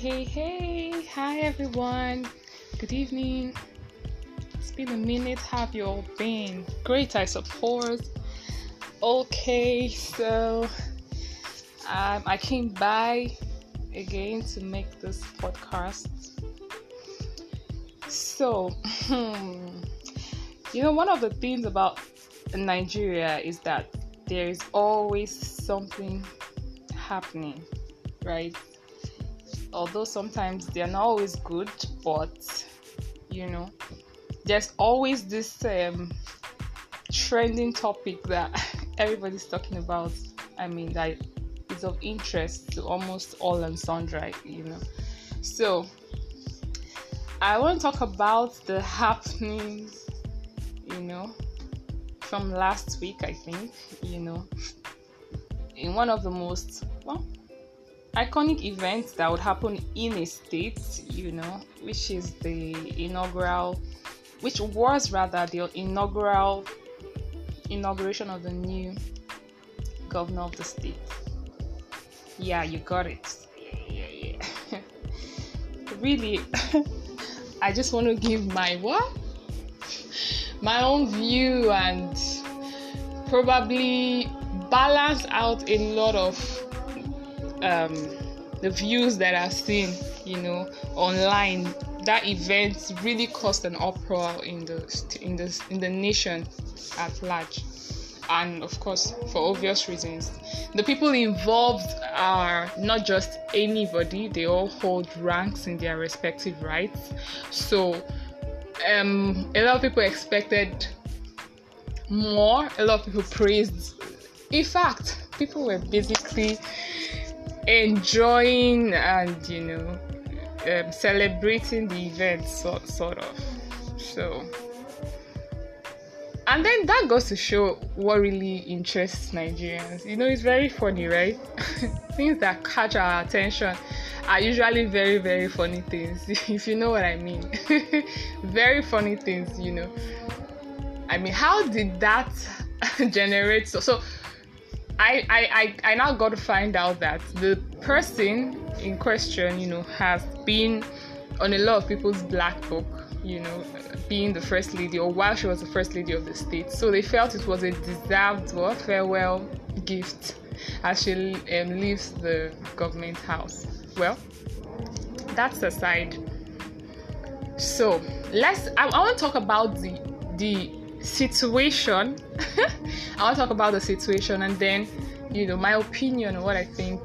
hey, hey. Hi, everyone. Good evening. It's been a minute. Have you all been? Great, I suppose. Okay, so um, I came by again to make this podcast. So, you know, one of the things about Nigeria is that there is always something happening, right? Although sometimes they're not always good, but you know, there's always this um, trending topic that everybody's talking about. I mean, that is of interest to almost all and sundry, you know. So, I want to talk about the happenings, you know, from last week, I think, you know, in one of the most, iconic events that would happen in a state, you know, which is the inaugural, which was rather the inaugural inauguration of the new governor of the state. Yeah, you got it. Yeah, yeah, yeah. really, I just want to give my what? My own view and probably balance out a lot of um, the views that I've seen, you know, online. That event really caused an uproar in the in the in the nation at large, and of course, for obvious reasons, the people involved are not just anybody; they all hold ranks in their respective rights. So, um, a lot of people expected more. A lot of people praised. In fact, people were basically enjoying and you know um, celebrating the event sort, sort of so and then that goes to show what really interests Nigerians. You know, it's very funny, right? things that catch our attention are usually very, very funny things, if you know what I mean. very funny things, you know. I mean, how did that generate? So, so I, I, I, I now got to find out that the person in question, you know, has been on a lot of people's black book you know, being the first lady, or while she was the first lady of the state. So they felt it was a deserved well, farewell gift as she um, leaves the government house. Well, that's aside. So let's. I, I want to talk about the the situation. I want talk about the situation, and then, you know, my opinion on what I think,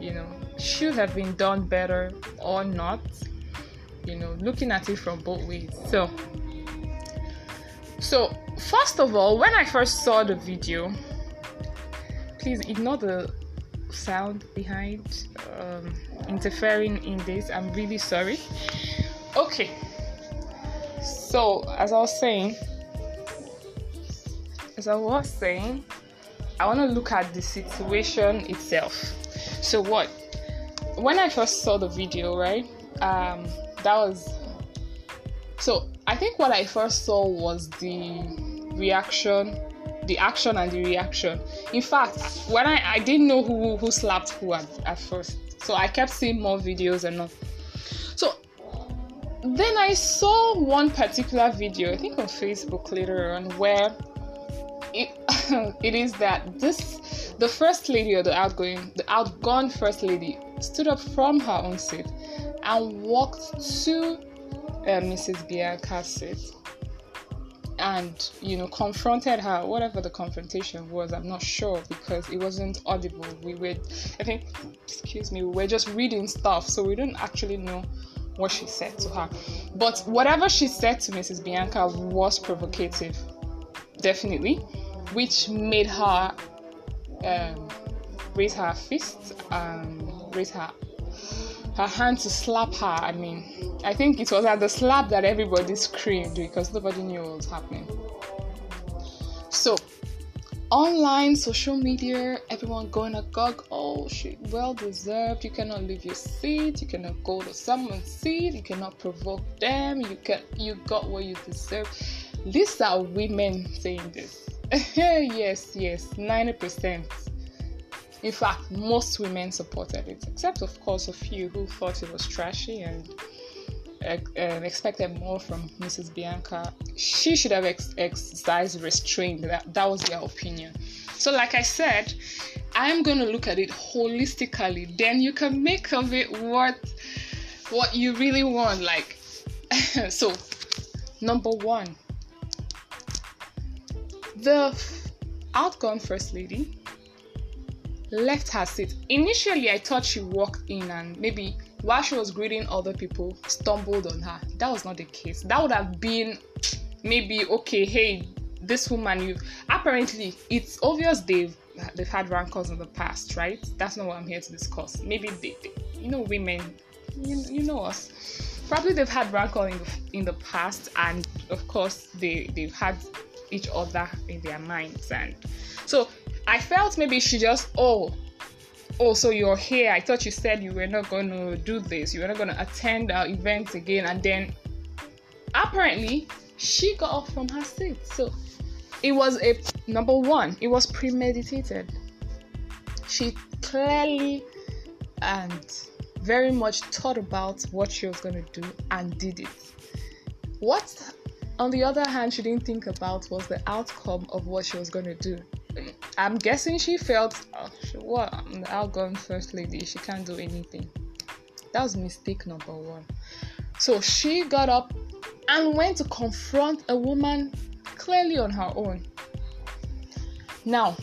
you know, should have been done better or not you know looking at it from both ways. So so first of all when i first saw the video please ignore the sound behind um, interfering in this. I'm really sorry. Okay. So as i was saying as i was saying i want to look at the situation itself so what when i first saw the video right um that was so I think what I first saw was the reaction, the action and the reaction. In fact, when I, I didn't know who who slapped who at, at first. So I kept seeing more videos and all. So then I saw one particular video, I think on Facebook later on, where it is that this the first lady or the outgoing the outgone first lady stood up from her own seat and walked to uh, Mrs. Bianca's seat and you know confronted her whatever the confrontation was i'm not sure because it wasn't audible we were i think excuse me we were just reading stuff so we didn't actually know what she said to her but whatever she said to mrs bianca was provocative definitely which made her um, raise her fist and raise her her hand to slap her. I mean, I think it was at the slap that everybody screamed because nobody knew what was happening. So, online social media, everyone going to gog. Oh, she well deserved. You cannot leave your seat. You cannot go to someone's seat. You cannot provoke them. You can you got what you deserve. These are women saying this. yes, yes, ninety percent In fact, most women supported it, except, of course, a few who thought it was trashy and uh, expected more from Mrs. Bianca. She should have ex- exercised restraint. That, that was their opinion. So, like I said, I'm going to look at it holistically. Then you can make of it what what you really want. Like, so, number one, the outgone first lady left her seat. Initially, I thought she walked in and maybe while she was greeting other people, stumbled on her. That was not the case. That would have been maybe okay. Hey, this woman, you apparently it's obvious they've they've had rancors in the past, right? That's not what I'm here to discuss. Maybe they, they you know, women, you, you know us. Probably they've had rancor in the, in the past, and of course they they've had each other in their minds, and so I felt maybe she just, oh, oh, so you're here. I thought you said you were not going to do this. You were not going to attend our events again. And then apparently she got up from her seat. So it was a number one, it was premeditated. She clearly and very much thought about what she was going to do and did it. What, on the other hand, she didn't think about was the outcome of what she was going to do. I'm guessing she felt, oh, what? I'm the outgoing first lady. She can't do anything. That was mistake number one. So she got up and went to confront a woman clearly on her own. Now,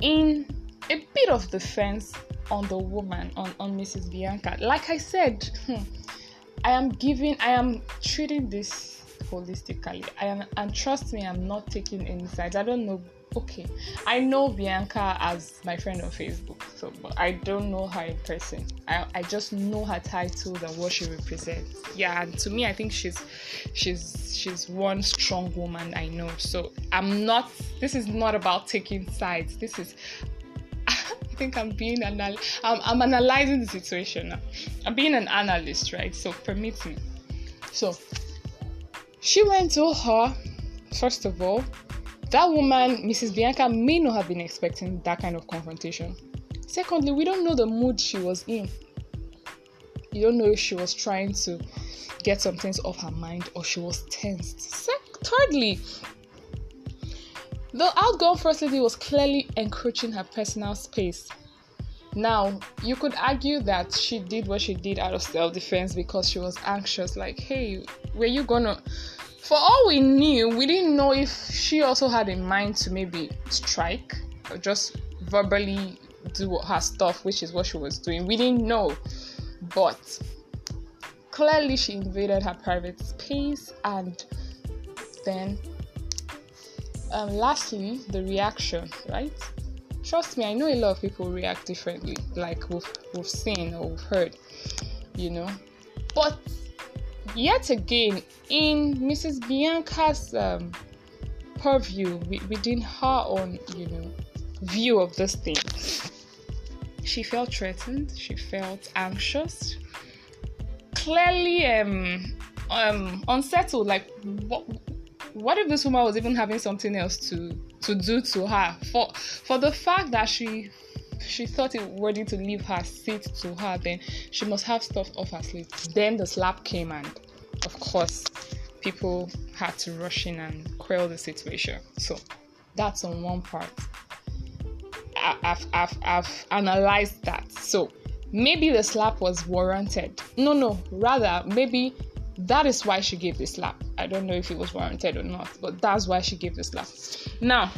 in a bit of defense on the woman, on, on Mrs. Bianca, like I said, hmm, I am giving, I am treating this holistically. I am, and trust me, I'm not taking any sides. I don't know okay i know bianca as my friend on facebook so but i don't know her in person i, I just know her title and what she represents yeah and to me i think she's she's she's one strong woman i know so i'm not this is not about taking sides this is I think I'm being anal- I'm, I'm analyzing the situation now. I'm being an analyst, right? So permit me. So she went to her first of all that woman, Mrs. Bianca, may not have been expecting that kind of confrontation. Secondly, we don't know the mood she was in. You don't know if she was trying to get some things off her mind or she was tensed. thirdly, the outgoing first lady was clearly encroaching her personal space. Now, you could argue that she did what she did out of self defense because she was anxious, like, hey, were you gonna for all we knew, we didn't know if she also had in mind to maybe strike or just verbally do her stuff, which is what she was doing. We didn't know. But clearly, she invaded her private space, and then, um, lastly, the reaction, right? Trust me, I know a lot of people react differently, like we've, we've seen or we've heard, you know. But yet again, in Mrs. Bianca's um, purview, within her own, you know, view of this thing, she felt threatened. She felt anxious. Clearly, um, um, unsettled. Like, what? What if this woman was even having something else to to do to her for for the fact that she she thought it worthy to leave her seat to her, then she must have stuff off her sleeve. Then the slap came, and of course, people had to rush in and quell the situation. So that's on one part. I've, I've, I've analyzed that. So maybe the slap was warranted. No, no, rather, maybe that is why she gave the slap. I don't know if it was warranted or not, but that's why she gave the slap. Now,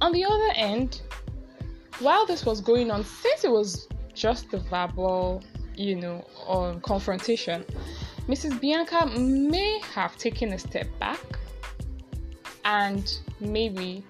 on the other end, while this was going on, since it was just a verbal, you know, um, confrontation, Mrs. Bianca may have taken a step back and maybe,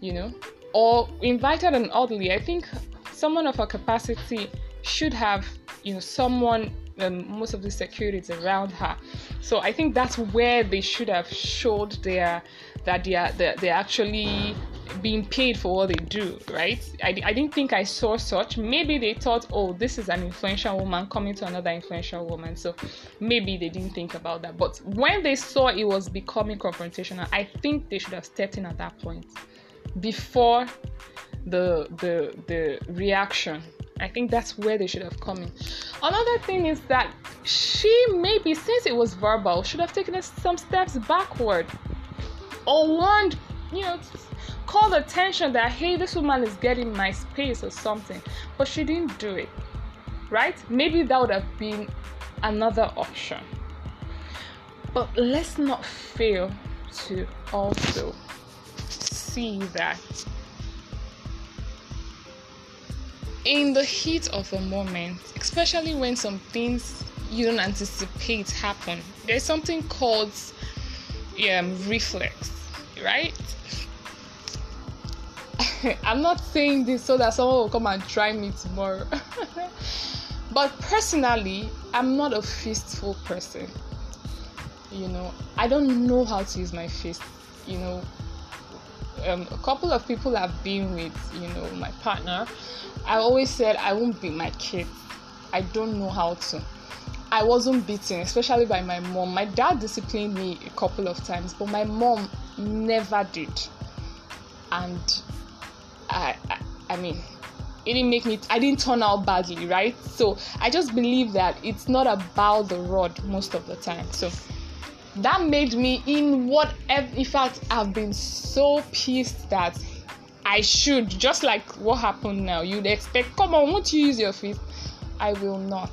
you know, or invited an orderly. I think someone of her capacity should have, you know, someone, um, most of the securities around her. So I think that's where they should have showed their that they are they're, they're actually being paid for what they do, right? I, I didn't think I saw such. Maybe they thought, oh, this is an influential woman coming to another influential woman. So maybe they didn't think about that. But when they saw it was becoming confrontational, I think they should have stepped in at that point before the the the reaction. I think that's where they should have come in. Another thing is that she maybe since it was verbal should have taken some steps backward or warned, you know, called attention that hey, this woman is getting my space or something, but she didn't do it. Right? Maybe that would have been another option. But let's not fail to also see that in the heat of a moment, especially when some things you don't anticipate happen, there's something called um, reflex, right? I'm not saying this so that someone will come and try me tomorrow. but personally, I'm not a fistful person you know i don't know how to use my fist you know um, a couple of people i've been with you know my partner i always said i won't beat my kids i don't know how to. I wasn't beaten especially by my mom. My dad disciplined me a couple of times but my mom never did. And i i, I mean it didn't make me i didn't turn out badly right? So i just believe that it's not about the rod most of the time. So that made me in whatever in fact i've been so pissed that i should just like what happened now. You'd expect come on won't you use your feet i will not.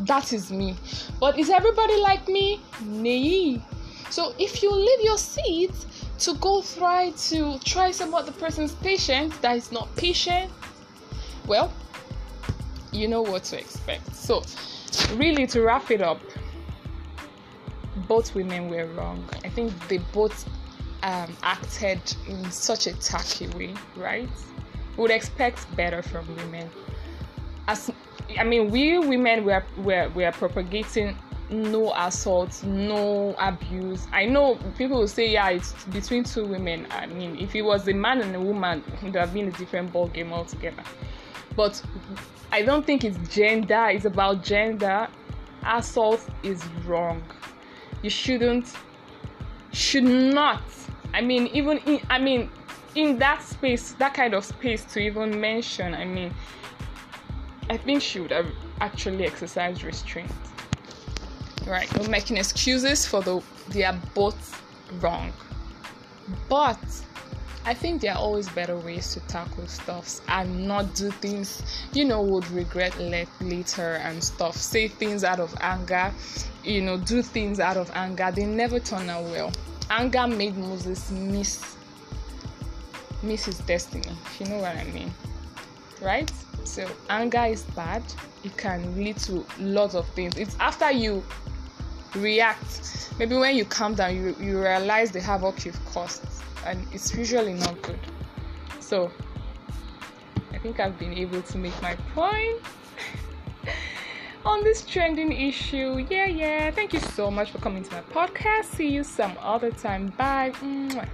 That is me. But is everybody like me? Nay. So if you leave your seat to go try to try some other person's patient that is not patient well you know what to expect. So really to wrap it up both women were wrong. I think they both um, acted in such a tacky way, right? We would expect better from women. As I mean, we women were were were propagating no assault, no abuse. I know people will say, yeah, it's between two women. I mean, if it was a man and a woman, it would have been a different ball game altogether. But I don't think it's gender. It's about gender. Assault is wrong you shouldn't should not. I mean even in i mean in that space that kind of space to even mention i mean i think she would have actually exercised restraint. Right no making excuses for the they are both wrong. But I think there are always better ways to tackle stuffs and not do things you know would regret later and stuff. Say things out of anger, you know, do things out of anger. They never turn out well. Anger made Moses miss miss his destiny. If you know what I mean, right? So anger is bad. It can lead to lots of things. It's after you react. Maybe when you calm down, you you realize the havoc you've caused and it's usually not good. So I think I've been able to make my point on this trending issue. Yeah, yeah. Thank you so much for coming to my podcast. See you some other time. Bye. Mwah.